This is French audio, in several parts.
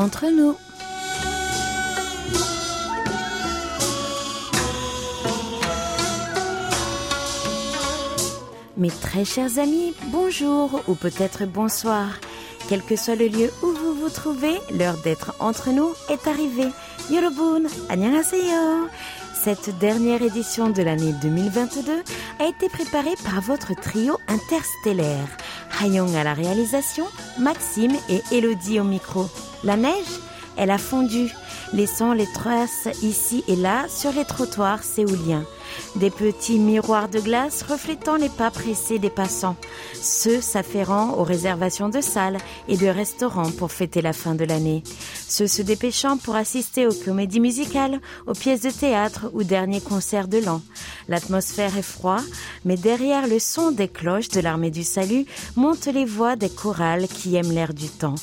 entre nous. Mes très chers amis, bonjour ou peut-être bonsoir. Quel que soit le lieu où vous vous trouvez, l'heure d'être entre nous est arrivée. Yorobun, annyeonghaseyo. Cette dernière édition de l'année 2022 a été préparée par votre trio interstellaire. Hayong à la réalisation, Maxime et Elodie au micro. La neige, elle a fondu, laissant les traces ici et là sur les trottoirs séouliens. Des petits miroirs de glace reflétant les pas pressés des passants, ceux s'afférant aux réservations de salles et de restaurants pour fêter la fin de l'année, ceux se dépêchant pour assister aux comédies musicales, aux pièces de théâtre ou derniers concerts de l'an. L'atmosphère est froide, mais derrière le son des cloches de l'armée du salut montent les voix des chorales qui aiment l'air du temps.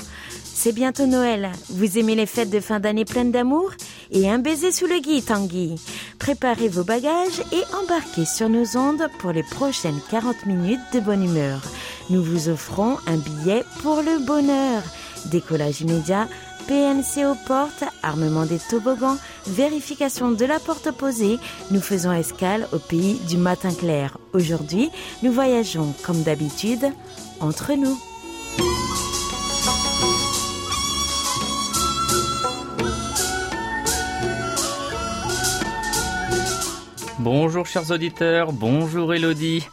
C'est bientôt Noël. Vous aimez les fêtes de fin d'année pleines d'amour? Et un baiser sous le gui, Tanguy. Préparez vos bagages et embarquez sur nos ondes pour les prochaines 40 minutes de bonne humeur. Nous vous offrons un billet pour le bonheur. Décollage immédiat, PNC aux portes, armement des toboggans, vérification de la porte opposée. Nous faisons escale au pays du matin clair. Aujourd'hui, nous voyageons comme d'habitude entre nous. Bonjour chers auditeurs, bonjour Elodie.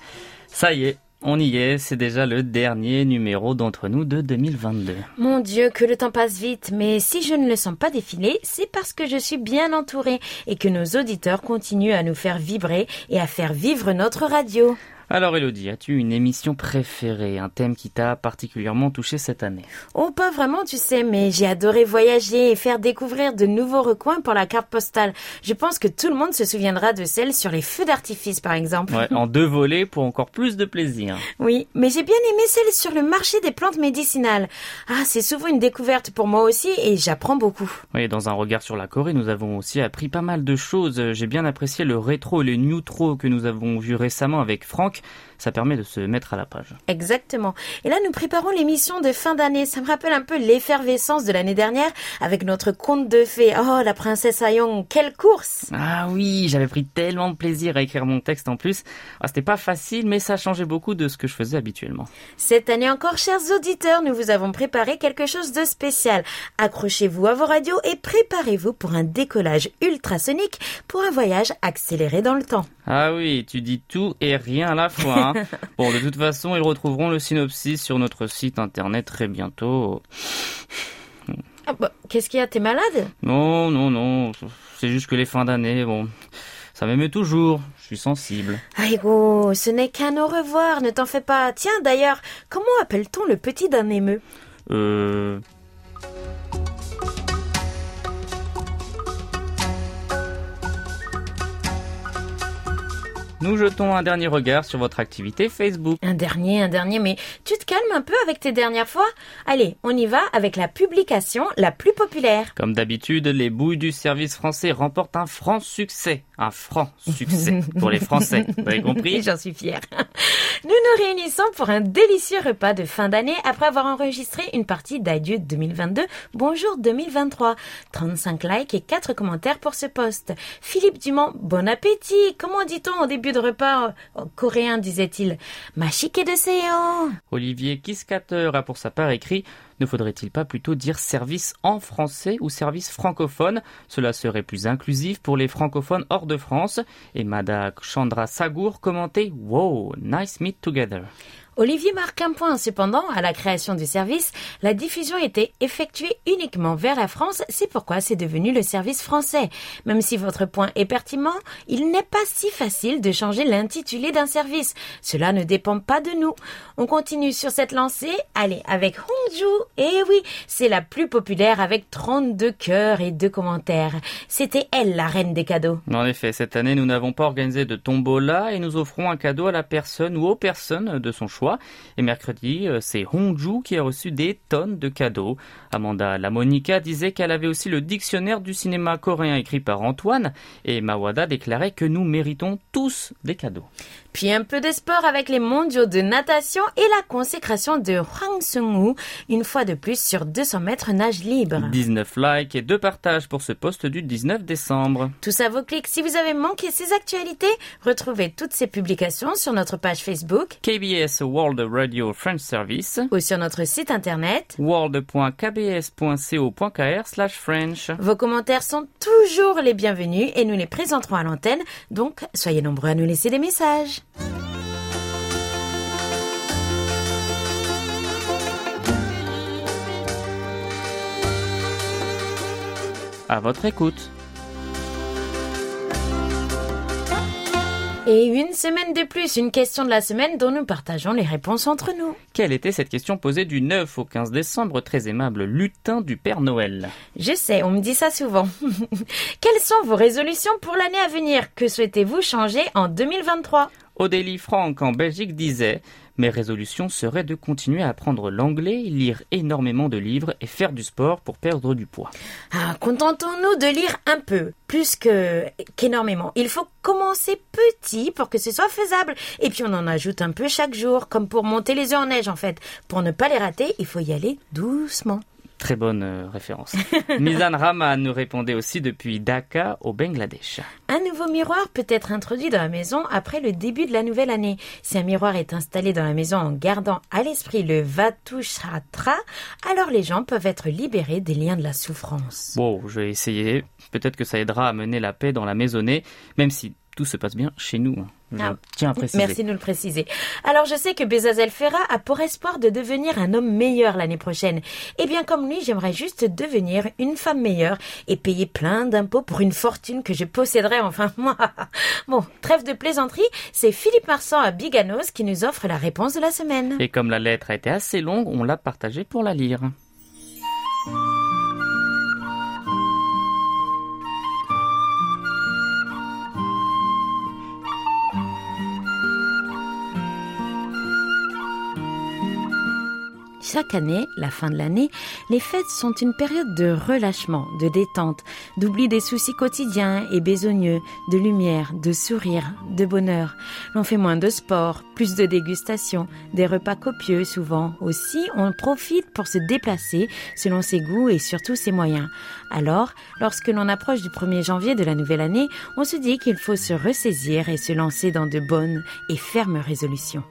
Ça y est, on y est, c'est déjà le dernier numéro d'entre nous de 2022. Mon Dieu, que le temps passe vite, mais si je ne le sens pas défiler, c'est parce que je suis bien entourée et que nos auditeurs continuent à nous faire vibrer et à faire vivre notre radio. Alors Elodie, as-tu une émission préférée, un thème qui t'a particulièrement touché cette année? Oh, pas vraiment, tu sais, mais j'ai adoré voyager et faire découvrir de nouveaux recoins pour la carte postale. Je pense que tout le monde se souviendra de celle sur les feux d'artifice, par exemple. Ouais, en deux volets pour encore plus de plaisir. Oui, mais j'ai bien aimé celle sur le marché des plantes médicinales. Ah, c'est souvent une découverte pour moi aussi et j'apprends beaucoup. Oui, dans un regard sur la Corée, nous avons aussi appris pas mal de choses. J'ai bien apprécié le rétro et le neutro que nous avons vu récemment avec Franck. York. Ça permet de se mettre à la page. Exactement. Et là, nous préparons l'émission de fin d'année. Ça me rappelle un peu l'effervescence de l'année dernière avec notre conte de fées. Oh, la princesse Ayong, quelle course Ah oui, j'avais pris tellement de plaisir à écrire mon texte en plus. Ah, C'était pas facile, mais ça changeait beaucoup de ce que je faisais habituellement. Cette année encore, chers auditeurs, nous vous avons préparé quelque chose de spécial. Accrochez-vous à vos radios et préparez-vous pour un décollage ultrasonique pour un voyage accéléré dans le temps. Ah oui, tu dis tout et rien à la fois. hein. bon, de toute façon, ils retrouveront le synopsis sur notre site internet très bientôt. Ah bah, Qu'est-ce qu'il y a? T'es malade? Non, non, non, c'est juste que les fins d'année, bon, ça m'émeut toujours, je suis sensible. Aïgo, ce n'est qu'un au revoir, ne t'en fais pas. Tiens, d'ailleurs, comment appelle-t-on le petit d'un émeu? Euh... Nous jetons un dernier regard sur votre activité Facebook. Un dernier, un dernier, mais tu te calmes un peu avec tes dernières fois? Allez, on y va avec la publication la plus populaire. Comme d'habitude, les bouilles du service français remportent un franc succès. Un franc succès pour les Français. Vous avez compris? J'en suis fière. Nous nous réunissons pour un délicieux repas de fin d'année après avoir enregistré une partie d'Adieu 2022, Bonjour 2023. 35 likes et 4 commentaires pour ce post. Philippe Dumont, bon appétit. Comment dit-on au début de repas euh, coréen, disait-il Mashike de seo. Olivier Kiskater a pour sa part écrit Ne faudrait-il pas plutôt dire service en français ou service francophone? Cela serait plus inclusif pour les francophones hors de France. Et Mada Chandra Sagour commentait Wow, nice meet together. Olivier marque un point cependant à la création du service. La diffusion était effectuée uniquement vers la France, c'est pourquoi c'est devenu le service français. Même si votre point est pertinent, il n'est pas si facile de changer l'intitulé d'un service. Cela ne dépend pas de nous. On continue sur cette lancée. Allez, avec Hongju. Eh oui, c'est la plus populaire avec 32 cœurs et 2 commentaires. C'était elle la reine des cadeaux. En effet, cette année, nous n'avons pas organisé de tombola et nous offrons un cadeau à la personne ou aux personnes de son choix Et mercredi, euh, c'est Hongju qui a reçu des tonnes de cadeaux. Amanda Lamonica disait qu'elle avait aussi le dictionnaire du cinéma coréen écrit par Antoine. Et Mawada déclarait que nous méritons tous des cadeaux. Puis un peu de sport avec les mondiaux de natation et la consécration de Hwang Sung-woo, une fois de plus sur 200 mètres nage libre. 19 likes et 2 partages pour ce poste du 19 décembre. Tout ça vos clics. Si vous avez manqué ces actualités, retrouvez toutes ces publications sur notre page Facebook KBS World Radio French Service ou sur notre site internet world.kbs.co.kr slash French. Vos commentaires sont toujours les bienvenus et nous les présenterons à l'antenne, donc soyez nombreux à nous laisser des messages. À votre écoute. Et une semaine de plus, une question de la semaine dont nous partageons les réponses entre nous. Quelle était cette question posée du 9 au 15 décembre, très aimable lutin du Père Noël? Je sais, on me dit ça souvent. Quelles sont vos résolutions pour l'année à venir? Que souhaitez-vous changer en 2023 Odélie Franck en Belgique disait Mes résolutions seraient de continuer à apprendre l'anglais, lire énormément de livres et faire du sport pour perdre du poids. Ah, contentons-nous de lire un peu, plus que qu'énormément. Il faut commencer petit pour que ce soit faisable. Et puis on en ajoute un peu chaque jour, comme pour monter les œufs en neige en fait. Pour ne pas les rater, il faut y aller doucement. Très bonne euh, référence. Mizan Rahman nous répondait aussi depuis Dhaka au Bangladesh. Un nouveau miroir peut être introduit dans la maison après le début de la nouvelle année. Si un miroir est installé dans la maison en gardant à l'esprit le Vatushatra, alors les gens peuvent être libérés des liens de la souffrance. Bon, je vais essayer. Peut-être que ça aidera à mener la paix dans la maisonnée, même si tout se passe bien chez nous. hein. Je Ah, tiens à préciser. Merci de nous le préciser. Alors je sais que Bezazel Ferra a pour espoir de devenir un homme meilleur l'année prochaine. Et bien comme lui, j'aimerais juste devenir une femme meilleure et payer plein d'impôts pour une fortune que je posséderais enfin moi. Bon, trêve de plaisanterie, c'est Philippe Marsan à Biganos qui nous offre la réponse de la semaine. Et comme la lettre a été assez longue, on l'a partagée pour la lire. Chaque année, la fin de l'année, les fêtes sont une période de relâchement, de détente, d'oubli des soucis quotidiens et besogneux, de lumière, de sourire, de bonheur. L'on fait moins de sport, plus de dégustation, des repas copieux souvent. Aussi, on profite pour se déplacer selon ses goûts et surtout ses moyens. Alors, lorsque l'on approche du 1er janvier de la nouvelle année, on se dit qu'il faut se ressaisir et se lancer dans de bonnes et fermes résolutions.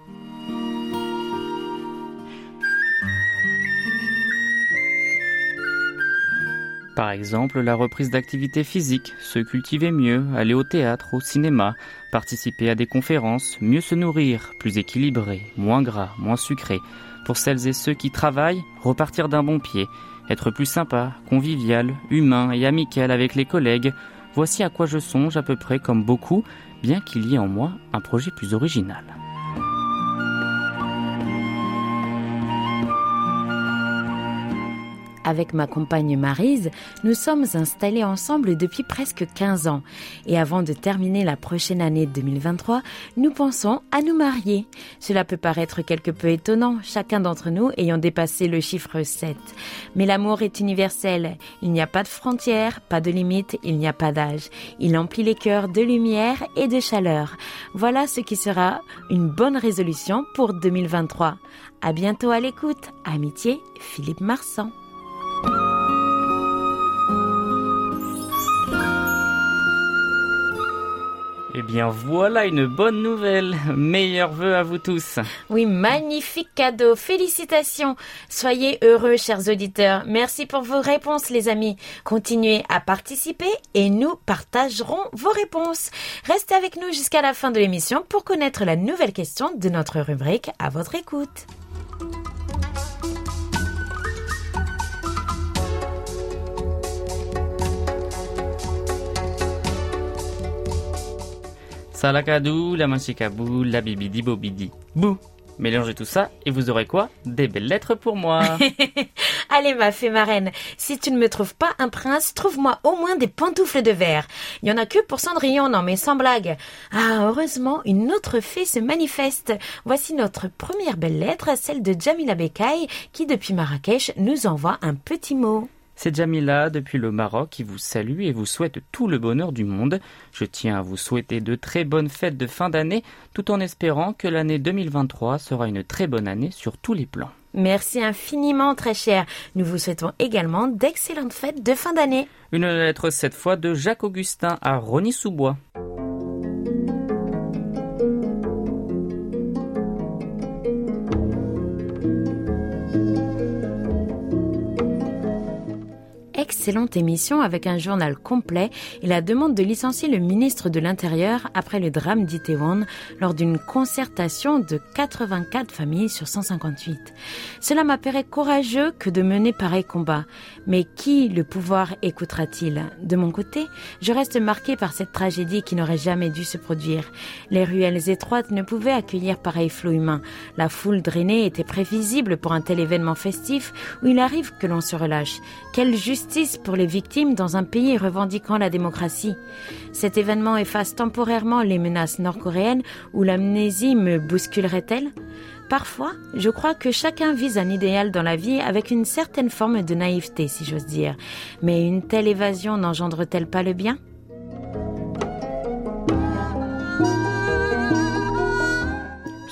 Par exemple, la reprise d'activités physiques, se cultiver mieux, aller au théâtre, au cinéma, participer à des conférences, mieux se nourrir, plus équilibré, moins gras, moins sucré. Pour celles et ceux qui travaillent, repartir d'un bon pied, être plus sympa, convivial, humain et amical avec les collègues. Voici à quoi je songe à peu près comme beaucoup, bien qu'il y ait en moi un projet plus original. Avec ma compagne Marise, nous sommes installés ensemble depuis presque 15 ans. Et avant de terminer la prochaine année 2023, nous pensons à nous marier. Cela peut paraître quelque peu étonnant, chacun d'entre nous ayant dépassé le chiffre 7. Mais l'amour est universel. Il n'y a pas de frontières, pas de limites, il n'y a pas d'âge. Il emplit les cœurs de lumière et de chaleur. Voilà ce qui sera une bonne résolution pour 2023. À bientôt à l'écoute. Amitié, Philippe Marsan. Eh bien voilà une bonne nouvelle. Meilleurs vœux à vous tous. Oui, magnifique cadeau. Félicitations. Soyez heureux, chers auditeurs. Merci pour vos réponses, les amis. Continuez à participer et nous partagerons vos réponses. Restez avec nous jusqu'à la fin de l'émission pour connaître la nouvelle question de notre rubrique à votre écoute. Salakadou, la manchikabou, la bibidi bobidi. Bou. Mélangez tout ça et vous aurez quoi? Des belles lettres pour moi. Allez ma fée marraine, si tu ne me trouves pas un prince, trouve-moi au moins des pantoufles de verre. Il y en a que pour Cendrillon, non mais sans blague. Ah, heureusement, une autre fée se manifeste. Voici notre première belle lettre, celle de Jamila Bekay, qui depuis Marrakech nous envoie un petit mot. C'est Jamila depuis le Maroc qui vous salue et vous souhaite tout le bonheur du monde. Je tiens à vous souhaiter de très bonnes fêtes de fin d'année tout en espérant que l'année 2023 sera une très bonne année sur tous les plans. Merci infiniment très cher. Nous vous souhaitons également d'excellentes fêtes de fin d'année. Une lettre cette fois de Jacques Augustin à Rony-sous-Bois. Excellente émission avec un journal complet et la demande de licencier le ministre de l'Intérieur après le drame d'Itaewon lors d'une concertation de 84 familles sur 158. Cela m'apparaît courageux que de mener pareil combat. Mais qui le pouvoir écoutera-t-il? De mon côté, je reste marqué par cette tragédie qui n'aurait jamais dû se produire. Les ruelles étroites ne pouvaient accueillir pareil flot humain. La foule drainée était prévisible pour un tel événement festif où il arrive que l'on se relâche. Quelle justice pour les victimes dans un pays revendiquant la démocratie. Cet événement efface temporairement les menaces nord-coréennes ou l'amnésie me bousculerait-elle? Parfois, je crois que chacun vise un idéal dans la vie avec une certaine forme de naïveté, si j'ose dire. Mais une telle évasion n'engendre-t-elle pas le bien?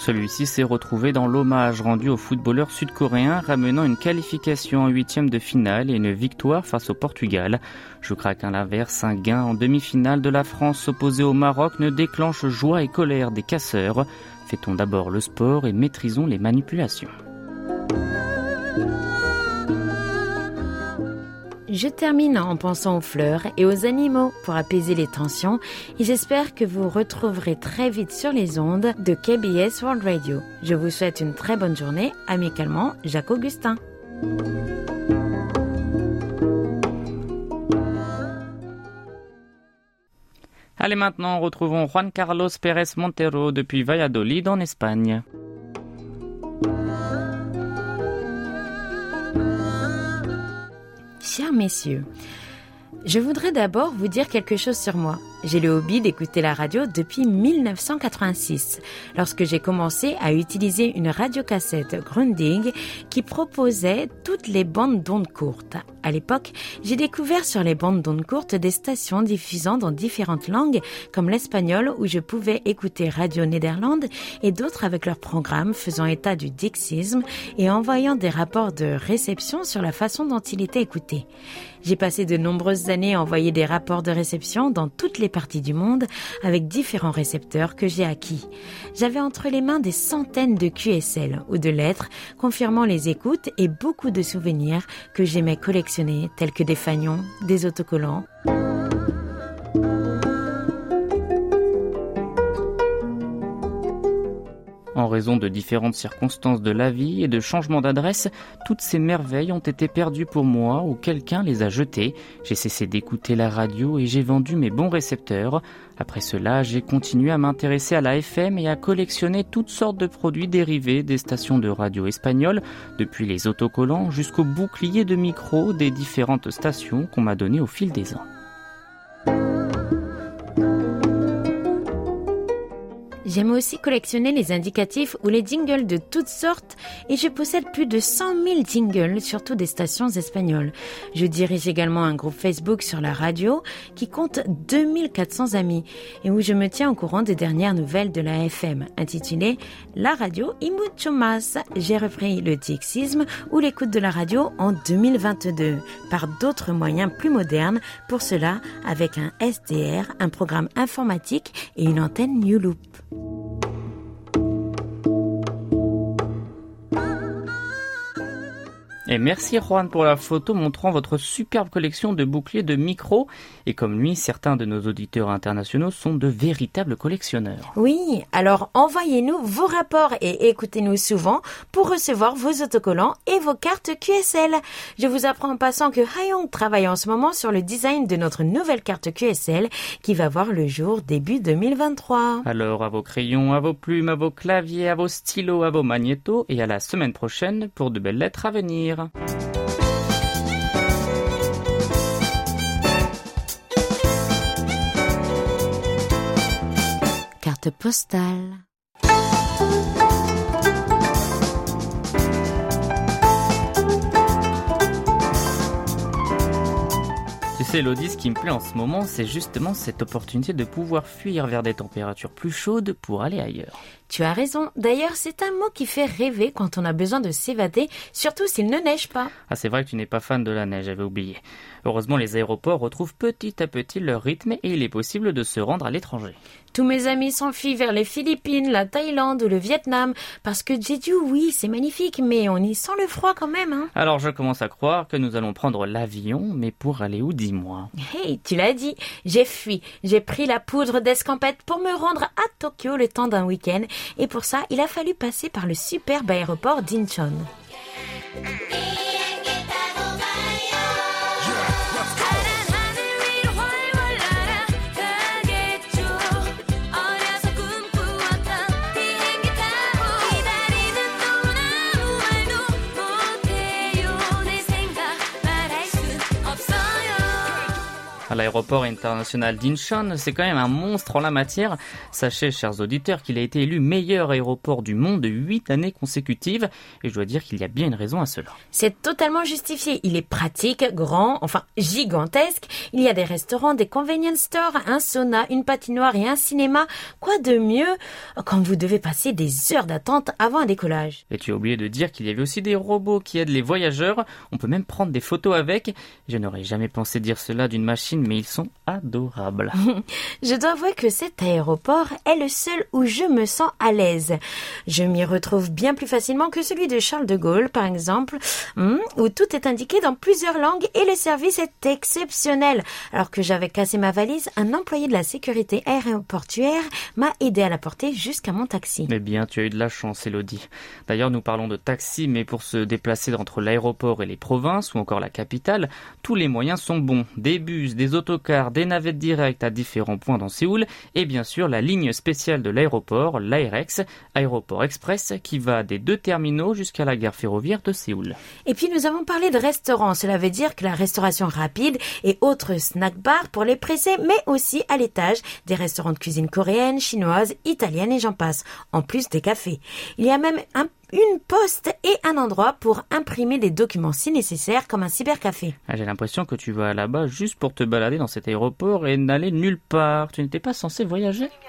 Celui-ci s'est retrouvé dans l'hommage rendu au footballeur sud-coréen ramenant une qualification en huitième de finale et une victoire face au Portugal. Je craque à l'inverse, un gain en demi-finale de la France opposée au Maroc ne déclenche joie et colère des casseurs. Faitons d'abord le sport et maîtrisons les manipulations. Je termine en pensant aux fleurs et aux animaux pour apaiser les tensions et j'espère que vous retrouverez très vite sur les ondes de KBS World Radio. Je vous souhaite une très bonne journée. Amicalement, Jacques Augustin. Allez maintenant, retrouvons Juan Carlos Pérez Montero depuis Valladolid en Espagne. Chers messieurs, je voudrais d'abord vous dire quelque chose sur moi. J'ai le hobby d'écouter la radio depuis 1986, lorsque j'ai commencé à utiliser une radiocassette Grundig qui proposait toutes les bandes d'ondes courtes. À l'époque, j'ai découvert sur les bandes d'ondes courtes des stations diffusant dans différentes langues, comme l'espagnol où je pouvais écouter Radio Néderlande et d'autres avec leurs programmes faisant état du dixisme et envoyant des rapports de réception sur la façon dont il était écouté. J'ai passé de nombreuses années à envoyer des rapports de réception dans toutes les parties du monde avec différents récepteurs que j'ai acquis. J'avais entre les mains des centaines de QSL ou de lettres confirmant les écoutes et beaucoup de souvenirs que j'aimais collectionner tels que des fagnons, des autocollants. Raison de différentes circonstances de la vie et de changements d'adresse, toutes ces merveilles ont été perdues pour moi ou quelqu'un les a jetées. J'ai cessé d'écouter la radio et j'ai vendu mes bons récepteurs. Après cela, j'ai continué à m'intéresser à la FM et à collectionner toutes sortes de produits dérivés des stations de radio espagnoles, depuis les autocollants jusqu'aux boucliers de micro des différentes stations qu'on m'a données au fil des ans. J'aime aussi collectionner les indicatifs ou les jingles de toutes sortes et je possède plus de 100 000 jingles, surtout des stations espagnoles. Je dirige également un groupe Facebook sur la radio qui compte 2400 amis et où je me tiens au courant des dernières nouvelles de la FM intitulé La radio y mucho más. J'ai repris le dixisme ou l'écoute de la radio en 2022 par d'autres moyens plus modernes, pour cela avec un SDR, un programme informatique et une antenne New Loop. Et merci Juan pour la photo montrant votre superbe collection de boucliers de micros. Et comme lui, certains de nos auditeurs internationaux sont de véritables collectionneurs. Oui, alors envoyez-nous vos rapports et écoutez-nous souvent pour recevoir vos autocollants et vos cartes QSL. Je vous apprends en passant que Hayong travaille en ce moment sur le design de notre nouvelle carte QSL qui va voir le jour début 2023. Alors à vos crayons, à vos plumes, à vos claviers, à vos stylos, à vos magnétos et à la semaine prochaine pour de belles lettres à venir. Carte postale. Sais, Elodie, ce qui me plaît en ce moment, c'est justement cette opportunité de pouvoir fuir vers des températures plus chaudes pour aller ailleurs. Tu as raison. D'ailleurs, c'est un mot qui fait rêver quand on a besoin de s'évader, surtout s'il ne neige pas. Ah, c'est vrai que tu n'es pas fan de la neige, j'avais oublié. Heureusement, les aéroports retrouvent petit à petit leur rythme et il est possible de se rendre à l'étranger. Tous mes amis s'enfuient vers les Philippines, la Thaïlande ou le Vietnam, parce que Jeju, oui, c'est magnifique, mais on y sent le froid quand même, hein. Alors je commence à croire que nous allons prendre l'avion, mais pour aller où, dis-moi? Hey, tu l'as dit, j'ai fui. J'ai pris la poudre d'escampette pour me rendre à Tokyo le temps d'un week-end, et pour ça, il a fallu passer par le superbe aéroport d'Incheon. À l'aéroport international d'Incheon, c'est quand même un monstre en la matière. Sachez, chers auditeurs, qu'il a été élu meilleur aéroport du monde de 8 années consécutives, et je dois dire qu'il y a bien une raison à cela. C'est totalement justifié. Il est pratique, grand, enfin gigantesque. Il y a des restaurants, des convenience stores, un sauna, une patinoire et un cinéma. Quoi de mieux quand vous devez passer des heures d'attente avant un décollage? Et tu as oublié de dire qu'il y avait aussi des robots qui aident les voyageurs. On peut même prendre des photos avec. Je n'aurais jamais pensé dire cela d'une machine, mais ils sont adorables. Je dois avouer que cet aéroport est le seul où je me sens à l'aise. Je m'y retrouve bien plus facilement que celui de Charles de Gaulle, par exemple, hmm, où tout est indiqué dans plusieurs langues et le service est exceptionnel. Alors que j'avais cassé ma valise, un employé de la sécurité aéroportuaire m'a aidé à la porter jusqu'à mon taxi. Eh bien, tu as eu de la chance, Elodie. D'ailleurs, nous parlons de taxi, mais pour se déplacer entre l'aéroport et les provinces, ou encore la capitale, tous les moyens sont bons. Des bus, des autocars, des navettes directes à différents points dans Séoul, et bien sûr la ligne spéciale de l'aéroport, l'AREX, Aéroport Express, qui va des deux terminaux jusqu'à la gare ferroviaire de Séoul. Et puis nous avons parlé de restaurants. Cela veut dire que la restauration rapide et autres snack bars pour les pressés, mais aussi à l'étage des restaurants de cuisine coréenne, chinoise, italienne et j'en passe, en plus des cafés. Il y a même un- une poste et un endroit pour imprimer des documents si nécessaire comme un cybercafé. Ah, J'ai l'impression que tu vas là-bas juste pour te balader dans cet aéroport et n'aller nulle part. Tu n'étais pas censé voyager?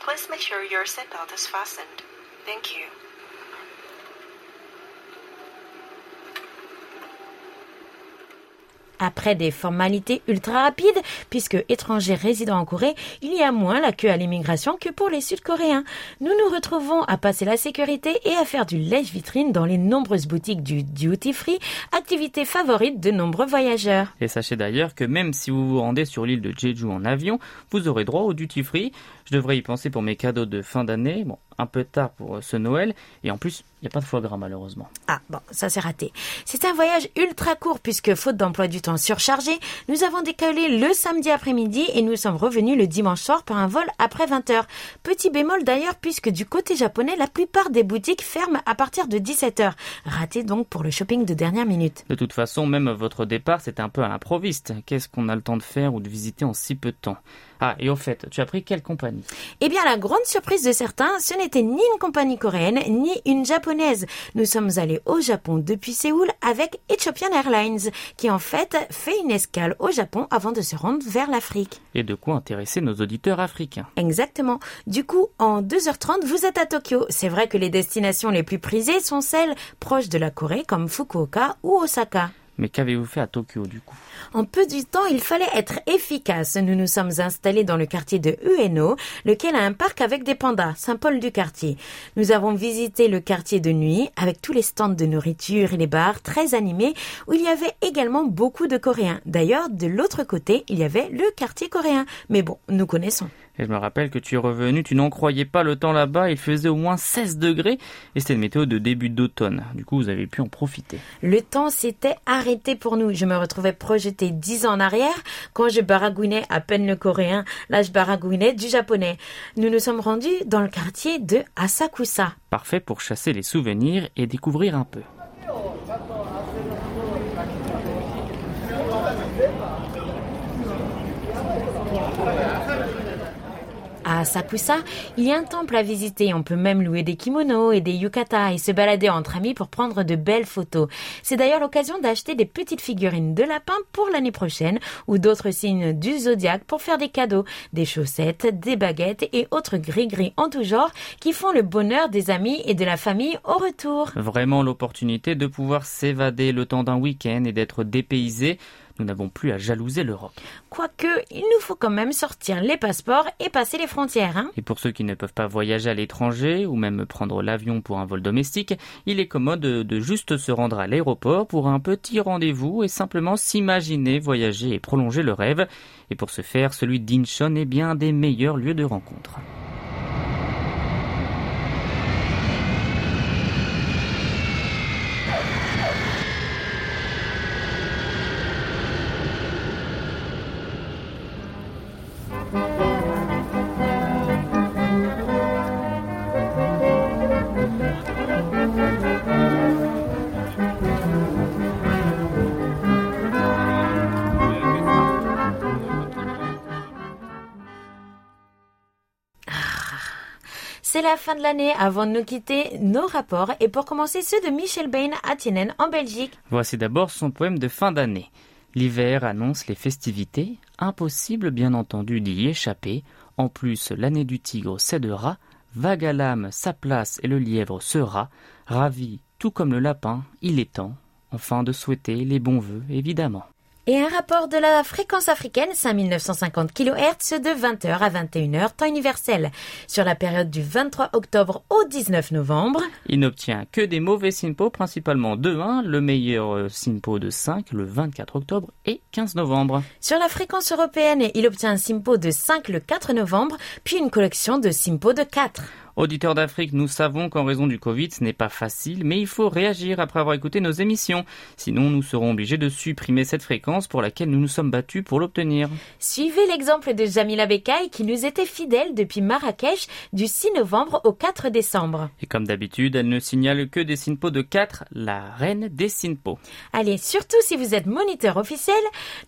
Please make sure your seatbelt is fastened. Thank. Après des formalités ultra rapides, puisque étrangers résidant en Corée, il y a moins la queue à l'immigration que pour les Sud-Coréens. Nous nous retrouvons à passer la sécurité et à faire du lèche-vitrine dans les nombreuses boutiques du duty free, activité favorite de nombreux voyageurs. Et sachez d'ailleurs que même si vous vous rendez sur l'île de Jeju en avion, vous aurez droit au duty free. Je devrais y penser pour mes cadeaux de fin d'année. Bon, un peu tard pour euh, ce Noël. Et en plus, il n'y a pas de foie gras malheureusement. Ah bon, ça c'est raté. C'est un voyage ultra court puisque faute d'emploi du temps surchargé, nous avons décollé le samedi après-midi et nous sommes revenus le dimanche soir pour un vol après 20h. Petit bémol d'ailleurs puisque du côté japonais, la plupart des boutiques ferment à partir de 17h. Raté donc pour le shopping de dernière minute. De toute façon, même votre départ, c'était un peu à l'improviste. Qu'est-ce qu'on a le temps de faire ou de visiter en si peu de temps? Ah, et au fait, tu as pris quelle compagnie? Eh bien, la grande surprise de certains, ce n'était ni une compagnie coréenne, ni une japonaise. Nous sommes allés au Japon depuis Séoul avec Ethiopian Airlines, qui en fait fait une escale au Japon avant de se rendre vers l'Afrique. Et de quoi intéresser nos auditeurs africains? Exactement. Du coup, en 2h30, vous êtes à Tokyo. C'est vrai que les destinations les plus prisées sont celles proches de la Corée, comme Fukuoka ou Osaka. Mais qu'avez-vous fait à Tokyo du coup? En peu du temps, il fallait être efficace. Nous nous sommes installés dans le quartier de Ueno, lequel a un parc avec des pandas, symbole du quartier. Nous avons visité le quartier de nuit avec tous les stands de nourriture et les bars très animés où il y avait également beaucoup de Coréens. D'ailleurs, de l'autre côté, il y avait le quartier coréen. Mais bon, nous connaissons. Et je me rappelle que tu es revenu, tu n'en croyais pas le temps là-bas, il faisait au moins 16 degrés et c'était une météo de début d'automne. Du coup, vous avez pu en profiter. Le temps s'était arrêté pour nous. Je me retrouvais projeté dix ans en arrière quand je baragouinais à peine le coréen. Là, je baragouinais du japonais. Nous nous sommes rendus dans le quartier de Asakusa. Parfait pour chasser les souvenirs et découvrir un peu. À Asakusa, il y a un temple à visiter. On peut même louer des kimonos et des yukatas et se balader entre amis pour prendre de belles photos. C'est d'ailleurs l'occasion d'acheter des petites figurines de lapins pour l'année prochaine ou d'autres signes du zodiaque pour faire des cadeaux, des chaussettes, des baguettes et autres gris-gris en tout genre qui font le bonheur des amis et de la famille au retour. Vraiment l'opportunité de pouvoir s'évader le temps d'un week-end et d'être dépaysé. Nous n'avons plus à jalouser l'Europe. Quoique, il nous faut quand même sortir les passeports et passer les frontières, hein. Et pour ceux qui ne peuvent pas voyager à l'étranger ou même prendre l'avion pour un vol domestique, il est commode de, juste se rendre à l'aéroport pour un petit rendez-vous et simplement s'imaginer voyager et prolonger le rêve. Et pour ce faire, celui d'Incheon est bien un des meilleurs lieux de rencontre. C'est la fin de l'année. Avant de nous quitter, nos rapports et pour commencer ceux de Michel Bain à Tienen en Belgique. Voici d'abord son poème de fin d'année. L'hiver annonce les festivités, impossible bien entendu d'y échapper. En plus, l'année du tigre cédera, vague à l'âme sa place et le lièvre sera, ravi tout comme le lapin, il est temps, enfin de souhaiter les bons vœux évidemment. Et un rapport de la fréquence africaine 5950 kHz de 20h à 21h temps universel sur la période du 23 octobre au 19 novembre. Il n'obtient que des mauvais SINPO, principalement 2-1, le meilleur euh, SINPO de 5 le 24 octobre et 15 novembre. Sur la fréquence européenne, il obtient un SIMPO de 5 le 4 novembre, puis une collection de SIMPO de 4. Auditeurs d'Afrique, nous savons qu'en raison du Covid, ce n'est pas facile, mais il faut réagir après avoir écouté nos émissions. Sinon, nous serons obligés de supprimer cette fréquence pour laquelle nous nous sommes battus pour l'obtenir. Suivez l'exemple de Jamila Bekay qui nous était fidèle depuis Marrakech du 6 novembre au 4 décembre. Et comme d'habitude, elle ne signale que des SINPO de 4, la reine des SINPO. Allez, surtout si vous êtes moniteur officiel,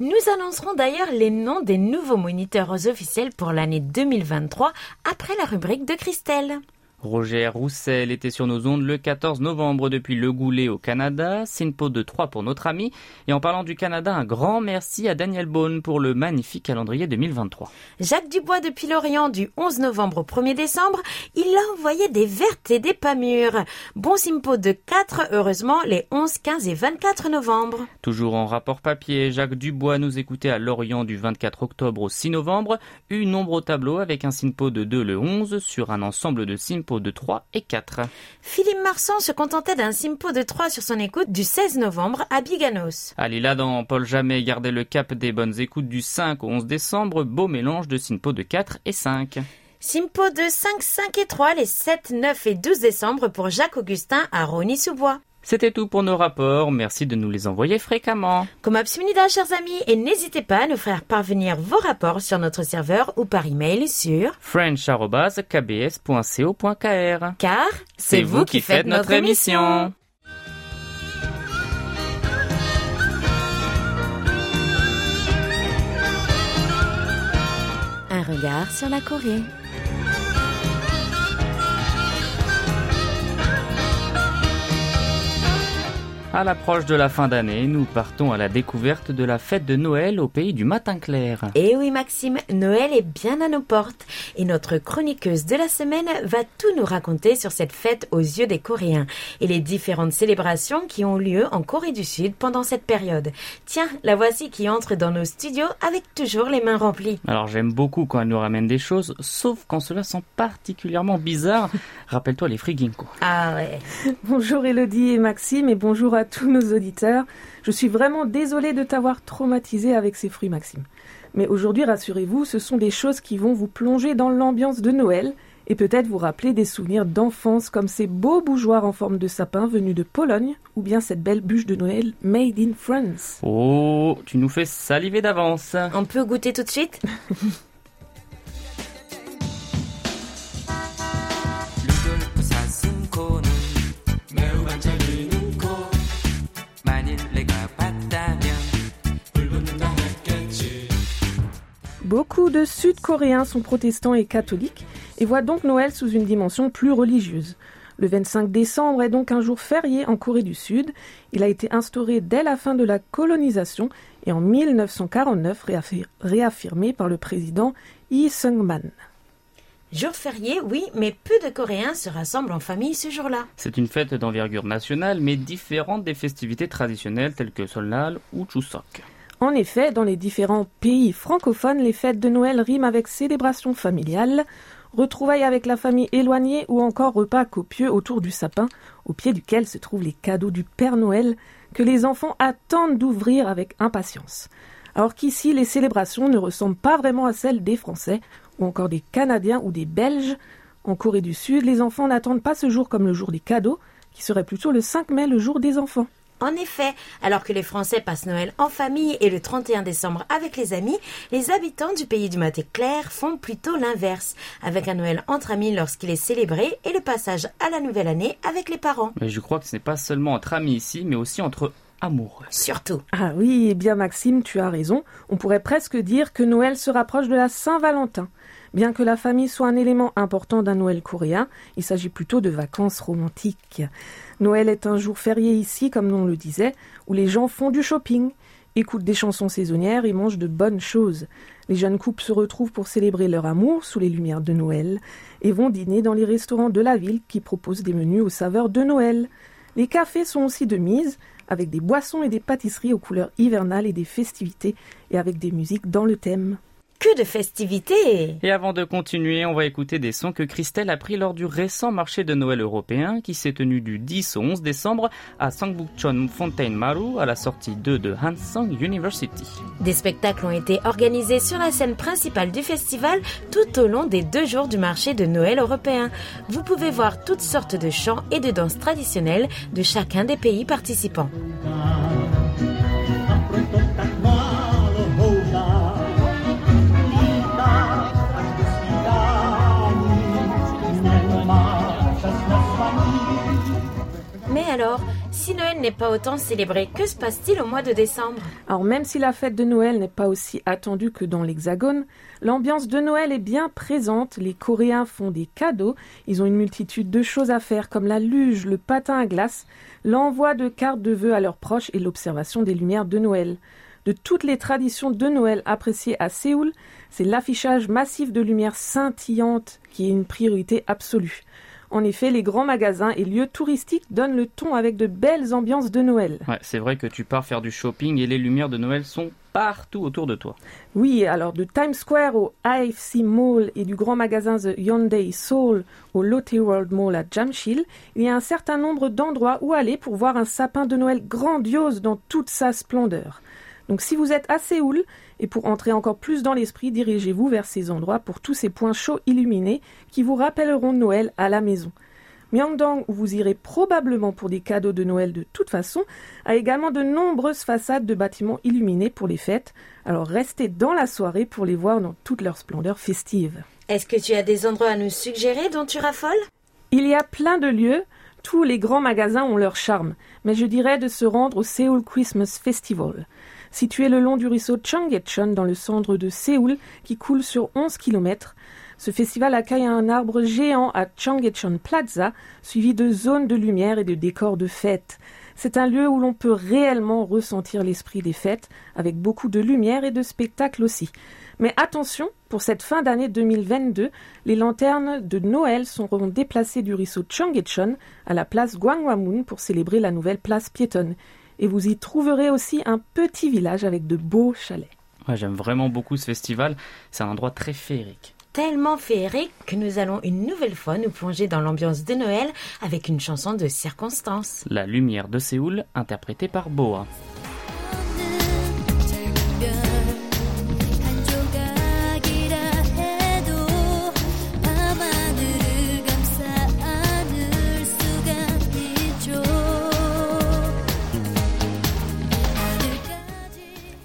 nous annoncerons d'ailleurs les noms des nouveaux moniteurs officiels pour l'année 2023 après la rubrique de Christelle. Roger Roussel était sur nos ondes le 14 novembre depuis Le Goulet au Canada, SINPO de 3 pour notre ami. Et en parlant du Canada, un grand merci à Daniel Bone pour le magnifique calendrier 2023. Jacques Dubois depuis Lorient du 11 novembre au 1er décembre, il a envoyé des vertes et des pas mûres. Bon Simpo de 4, heureusement, les 11, 15 et 24 novembre. Toujours en rapport papier, Jacques Dubois nous écoutait à Lorient du 24 octobre au 6 novembre, eu nombre au tableau avec un SINPO de 2 le 11 sur un ensemble de SINPO de 3 et 4. Philippe Marsan se contentait d'un Simpo de 3 sur son écoute du 16 novembre à Biganos. Là dans Paul Jamais gardait le cap des bonnes écoutes du 5 au 11 décembre, beau mélange de SINPO de 4 et 5. Simpo de 5, 5 et 3 les 7, 9 et 12 décembre pour Jacques Augustin à Rony-sous-Bois. C'était tout pour nos rapports, merci de nous les envoyer fréquemment. Comme Absminida, chers amis, et n'hésitez pas à nous faire parvenir vos rapports sur notre serveur ou par email sur french.kbs.co.kr car C'est vous qui faites notre émission. Un regard sur la Corée. À l'approche de la fin d'année, nous partons à la découverte de la fête de Noël au pays du matin clair. Et oui Maxime, Noël est bien à nos portes et notre chroniqueuse de la semaine va tout nous raconter sur cette fête aux yeux des Coréens et les différentes célébrations qui ont lieu en Corée du Sud pendant cette période. Tiens, la voici qui entre dans nos studios avec toujours les mains remplies. Alors j'aime beaucoup quand elle nous ramène des choses, sauf quand cela sent particulièrement bizarre. Rappelle-toi les friginko. Ah ouais. Bonjour Elodie et Maxime et bonjour à tous nos auditeurs. Je suis vraiment désolée de t'avoir traumatisé avec ces fruits Maxime. Mais aujourd'hui, rassurez-vous, ce sont des choses qui vont vous plonger dans l'ambiance de Noël et peut-être vous rappeler des souvenirs d'enfance comme ces beaux bougeoirs en forme de sapin venus de Pologne ou bien cette belle bûche de Noël made in France. Oh, tu nous fais saliver d'avance. On peut goûter tout de suite? Beaucoup de Sud-Coréens sont protestants et catholiques et voient donc Noël sous une dimension plus religieuse. Le 25 décembre est donc un jour férié en Corée du Sud. Il a été instauré dès la fin de la colonisation et en 1949 réaffir- réaffirmé par le président Lee Sung-man. Jour férié, oui, mais peu de Coréens se rassemblent en famille ce jour-là. C'est une fête d'envergure nationale, mais différente des festivités traditionnelles telles que Solnal ou Chuseok. En effet, dans les différents pays francophones, les fêtes de Noël riment avec célébrations familiales, retrouvailles avec la famille éloignée ou encore repas copieux autour du sapin, au pied duquel se trouvent les cadeaux du Père Noël que les enfants attendent d'ouvrir avec impatience. Alors qu'ici, les célébrations ne ressemblent pas vraiment à celles des Français ou encore des Canadiens ou des Belges. En Corée du Sud, les enfants n'attendent pas ce jour comme le jour des cadeaux, qui serait plutôt le 5 mai, le jour des enfants. En effet, alors que les Français passent Noël en famille et le 31 décembre avec les amis, les habitants du pays du matin clair font plutôt l'inverse, avec un Noël entre amis lorsqu'il est célébré et le passage à la nouvelle année avec les parents. Mais je crois que ce n'est pas seulement entre amis ici, mais aussi entre amoureux. Surtout. Ah oui, eh bien Maxime, tu as raison. On pourrait presque dire que Noël se rapproche de la Saint-Valentin. Bien que la famille soit un élément important d'un Noël coréen, il s'agit plutôt de vacances romantiques. Noël est un jour férié ici, comme on le disait, où les gens font du shopping, écoutent des chansons saisonnières et mangent de bonnes choses. Les jeunes couples se retrouvent pour célébrer leur amour sous les lumières de Noël et vont dîner dans les restaurants de la ville qui proposent des menus aux saveurs de Noël. Les cafés sont aussi de mise, avec des boissons et des pâtisseries aux couleurs hivernales et des festivités, et avec des musiques dans le thème. Que de festivités Et avant de continuer, on va écouter des sons que Christelle a pris lors du récent marché de Noël européen qui s'est tenu du 10 au 11 décembre à Sangbukchon Fontaine Maru à la sortie 2 de Hansong University. Des spectacles ont été organisés sur la scène principale du festival tout au long des deux jours du marché de Noël européen. Vous pouvez voir toutes sortes de chants et de danses traditionnelles de chacun des pays participants. Alors, si Noël n'est pas autant célébré, que se passe-t-il au mois de décembre? Alors même si la fête de Noël n'est pas aussi attendue que dans l'Hexagone, l'ambiance de Noël est bien présente, les Coréens font des cadeaux, ils ont une multitude de choses à faire comme la luge, le patin à glace, l'envoi de cartes de vœux à leurs proches et l'observation des lumières de Noël. De toutes les traditions de Noël appréciées à Séoul, c'est l'affichage massif de lumières scintillantes qui est une priorité absolue. En effet, les grands magasins et lieux touristiques donnent le ton avec de belles ambiances de Noël. Ouais, c'est vrai que tu pars faire du shopping et les lumières de Noël sont partout autour de toi. Oui, alors de Times Square au AFC Mall et du grand magasin The Hyundai Seoul au Lotte World Mall à Jamshil, il y a un certain nombre d'endroits où aller pour voir un sapin de Noël grandiose dans toute sa splendeur. Donc si vous êtes à Séoul, et pour entrer encore plus dans l'esprit, dirigez-vous vers ces endroits pour tous ces points chauds illuminés qui vous rappelleront Noël à la maison. Myeongdong, où vous irez probablement pour des cadeaux de Noël de toute façon, a également de nombreuses façades de bâtiments illuminés pour les fêtes, alors restez dans la soirée pour les voir dans toute leur splendeur festive. Est-ce que tu as des endroits à nous suggérer dont tu raffoles? Il y a plein de lieux, tous les grands magasins ont leur charme, mais je dirais de se rendre au Seoul Christmas Festival. Situé le long du ruisseau Changhaechon dans le centre de Séoul, qui coule sur 11 km, ce festival accueille un arbre géant à Changhaechon Plaza, suivi de zones de lumière et de décors de fête. C'est un lieu où l'on peut réellement ressentir l'esprit des fêtes, avec beaucoup de lumière et de spectacles aussi. Mais attention, pour cette fin d'année 2022, les lanternes de Noël seront déplacées du ruisseau Changechon à la place Gwangwamun pour célébrer la nouvelle place piétonne. Et vous y trouverez aussi un petit village avec de beaux chalets. Ouais, J'aime vraiment beaucoup ce festival. C'est un endroit très féerique. Tellement féerique que nous allons une nouvelle fois nous plonger dans l'ambiance de Noël avec une chanson de circonstance. La lumière de Séoul, interprétée par Boa.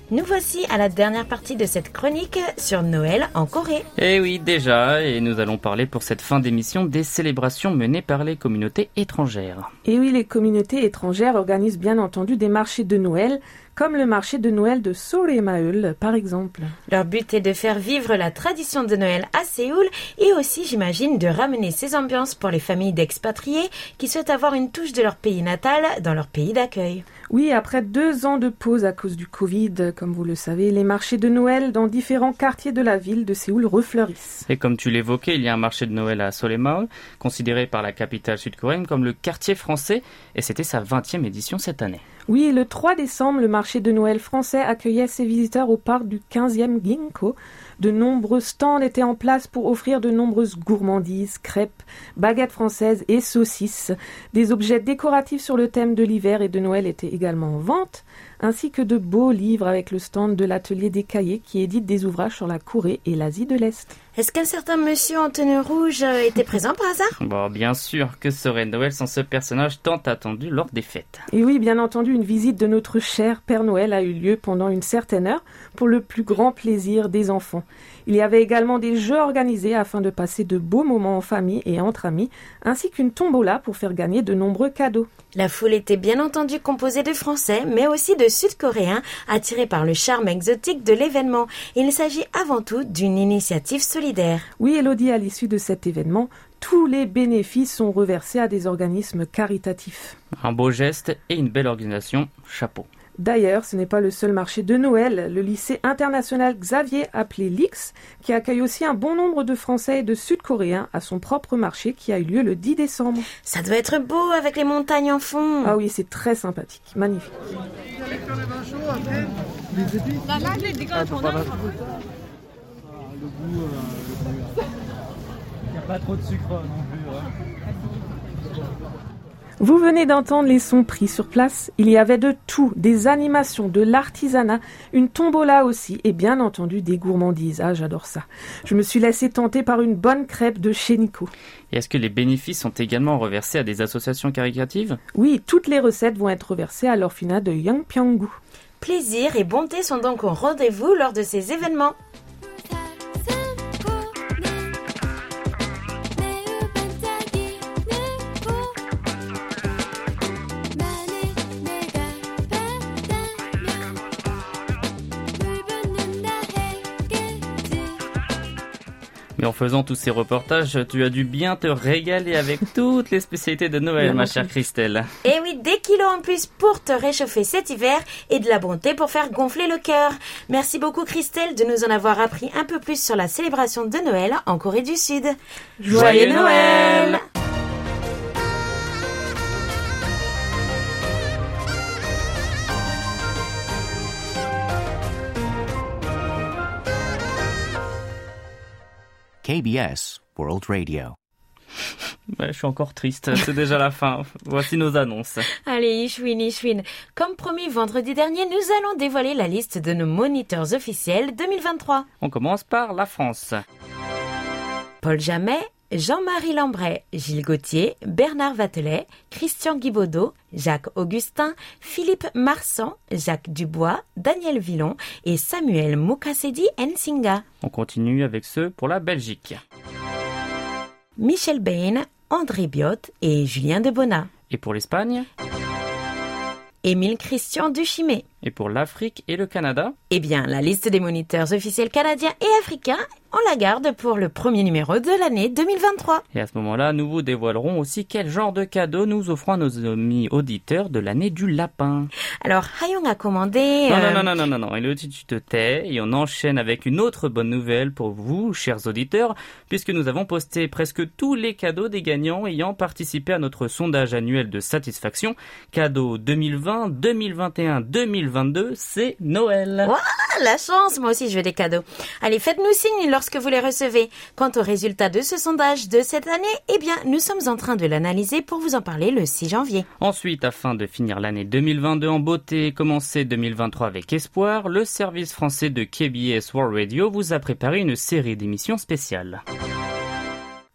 Nous voici à la dernière partie de cette chronique sur Noël en Corée. Eh oui, déjà, et nous allons parler pour cette fin d'émission des célébrations menées par les communautés étrangères. Et oui, les communautés étrangères organisent bien entendu des marchés de Noël, comme le marché de Noël de Soremaeul, par exemple. Leur but est de faire vivre la tradition de Noël à Séoul et aussi, j'imagine, de ramener ces ambiances pour les familles d'expatriés qui souhaitent avoir une touche de leur pays natal dans leur pays d'accueil. Oui, après deux ans de pause à cause du Covid, comme vous le savez, les marchés de Noël dans différents quartiers de la ville de Séoul refleurissent. Et comme tu l'évoquais, il y a un marché de Noël à Soleimao, considéré par la capitale sud-coréenne comme le quartier français, et c'était sa 20e édition cette année. Oui, le 3 décembre, le marché de Noël français accueillait ses visiteurs au parc du 15e Ginkgo. De nombreux stands étaient en place pour offrir de nombreuses gourmandises, crêpes, baguettes françaises et saucisses. Des objets décoratifs sur le thème de l'hiver et de Noël étaient également en vente, ainsi que de beaux livres avec le stand de l'atelier des cahiers qui édite des ouvrages sur la Corée et l'Asie de l'Est. Est-ce qu'un certain monsieur en tenue rouge euh, était présent par hasard? Bon, bien sûr, que serait Noël sans ce personnage tant attendu lors des fêtes? Et oui, bien entendu, une visite de notre cher Père Noël a eu lieu pendant une certaine heure pour le plus grand plaisir des enfants. Il y avait également des jeux organisés afin de passer de beaux moments en famille et entre amis, ainsi qu'une tombola pour faire gagner de nombreux cadeaux. La foule était bien entendu composée de Français, mais aussi de Sud-Coréens, attirés par le charme exotique de l'événement. Il s'agit avant tout d'une initiative solidaire. Oui, Elodie, à l'issue de cet événement, tous les bénéfices sont reversés à des organismes caritatifs. Un beau geste et une belle organisation, chapeau. D'ailleurs, ce n'est pas le seul marché de Noël. Le lycée international Xavier, appelé LIX, qui accueille aussi un bon nombre de Français et de Sud-Coréens, a son propre marché qui a eu lieu le 10 décembre. Ça doit être beau avec les montagnes en fond. Ah oui, c'est très sympathique, magnifique. Vous venez d'entendre les sons pris sur place. Il y avait de tout, des animations, de l'artisanat, une tombola aussi, et bien entendu des gourmandises. Ah, j'adore ça. Je me suis laissé tenter par une bonne crêpe de chez Nico. Et est-ce que les bénéfices sont également reversés à des associations caritatives? Oui, toutes les recettes vont être versées à l'orphelinat de Yangpyeonggu. Plaisir et bonté sont donc au rendez-vous lors de ces événements. Mais en faisant tous ces reportages, tu as dû bien te régaler avec toutes les spécialités de Noël, ma chère Christelle. Et oui, des kilos en plus pour te réchauffer cet hiver et de la bonté pour faire gonfler le cœur. Merci beaucoup Christelle de nous en avoir appris un peu plus sur la célébration de Noël en Corée du Sud. Joyeux Noël KBS World Radio. Ouais, je suis encore triste, c'est déjà la fin. Voici nos annonces. Allez, Ishwin, Ishwin. Comme promis vendredi dernier, nous allons dévoiler la liste de nos moniteurs officiels 2023. On commence par la France. Paul Jamet, Jean-Marie Lambray, Gilles Gauthier, Bernard Vatelet, Christian Guibaudot, Jacques Augustin, Philippe Marsan, Jacques Dubois, Daniel Villon et Samuel Mukasedi Nsinga. On continue avec ceux pour la Belgique. Michel Bain, André Biot et Julien Debona. Et pour l'Espagne? Émile Christian Duchimé. Et pour l'Afrique et le Canada? Eh bien, la liste des moniteurs officiels canadiens et africains on la garde pour le premier numéro de l'année 2023. Et à ce moment-là, nous vous dévoilerons aussi quel genre de cadeau nous offrons à nos amis auditeurs de l'année du lapin. Alors, Hayong a commandé... Non, euh, non, non, non, non, non, non. Elodie, tu te tais et on enchaîne avec une autre bonne nouvelle pour vous, chers auditeurs, puisque nous avons posté presque tous les cadeaux des gagnants ayant participé à notre sondage annuel de satisfaction. Cadeau 2020, 2021, 2022, c'est Noël. Ouah, la chance, moi aussi je veux des cadeaux. Allez, faites-nous signe lorsque vous les recevez. Quant au résultat de ce sondage de cette année, eh bien, nous sommes en train de l'analyser pour vous en parler le 6 janvier. Ensuite, afin de finir l'année 2022 en beauté et commencer 2023 avec espoir, le service français de KBS World Radio vous a préparé une série d'émissions spéciales.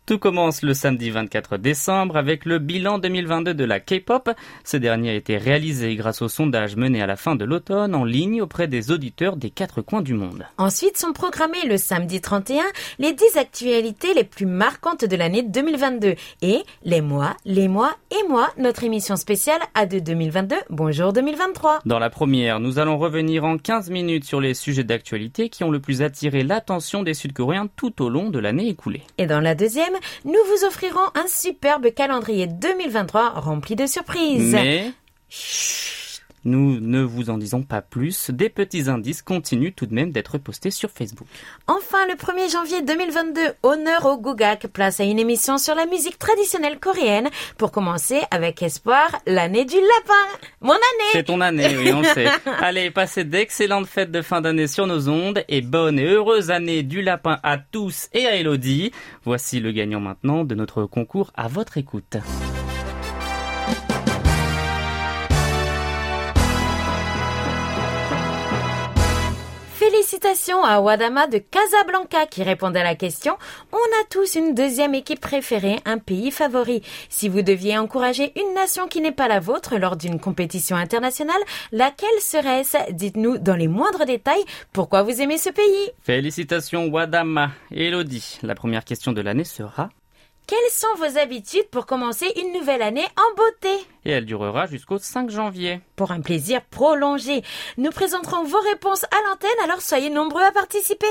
Tout commence le samedi 24 décembre avec le bilan 2022 de la K-pop. Ce dernier a été réalisé grâce au sondage mené à la fin de l'automne en ligne auprès des auditeurs des quatre coins du monde. Ensuite sont programmés le samedi 31 les 10 actualités les plus marquantes de l'année 2022 et les mois, les mois et moi, notre émission spéciale A2 2022, Bonjour 2023. Dans la première, nous allons revenir en 15 minutes sur les sujets d'actualité qui ont le plus attiré l'attention des Sud-Coréens tout au long de l'année écoulée. Et dans la deuxième, nous vous offrirons un superbe calendrier 2023 rempli de surprises. Mais chut, nous ne vous en disons pas plus. Des petits indices continuent tout de même d'être postés sur Facebook. Enfin, le 1er janvier 2022, honneur au Gugak, place à une émission sur la musique traditionnelle coréenne. Pour commencer, avec espoir, l'année du lapin. Mon année C'est ton année, oui, on le sait. Allez, passez d'excellentes fêtes de fin d'année sur nos ondes et bonne et heureuse année du lapin à tous et à Elodie. Voici le gagnant maintenant de notre concours à votre écoute. Félicitations à Wadama de Casablanca qui répondait à la question On a tous une deuxième équipe préférée, un pays favori. Si vous deviez encourager une nation qui n'est pas la vôtre lors d'une compétition internationale, laquelle serait-ce? Dites-nous dans les moindres détails pourquoi vous aimez ce pays. Félicitations Wadama Elodie. La première question de l'année sera Quelles sont vos habitudes pour commencer une nouvelle année en beauté? Et elle durera jusqu'au 5 janvier. Pour un plaisir prolongé, nous présenterons vos réponses à l'antenne, alors soyez nombreux à participer.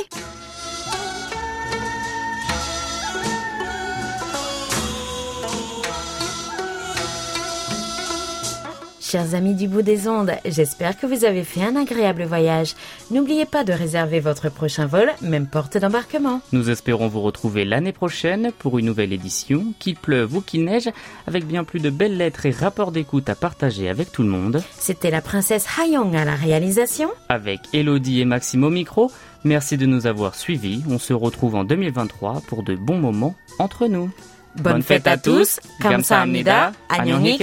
Chers amis du bout des ondes, j'espère que vous avez fait un agréable voyage. N'oubliez pas de réserver votre prochain vol, même porte d'embarquement. Nous espérons vous retrouver l'année prochaine pour une nouvelle édition, qu'il pleuve ou qu'il neige, avec bien plus de belles lettres et rapports d'écoute à partager avec tout le monde. C'était la princesse Hayong à la réalisation. Avec Elodie et Maxime au micro. Merci de nous avoir suivis. On se retrouve en 2023 pour de bons moments entre nous. Bonne, fête, à tous. Kamsahamnida. Annyeonghi.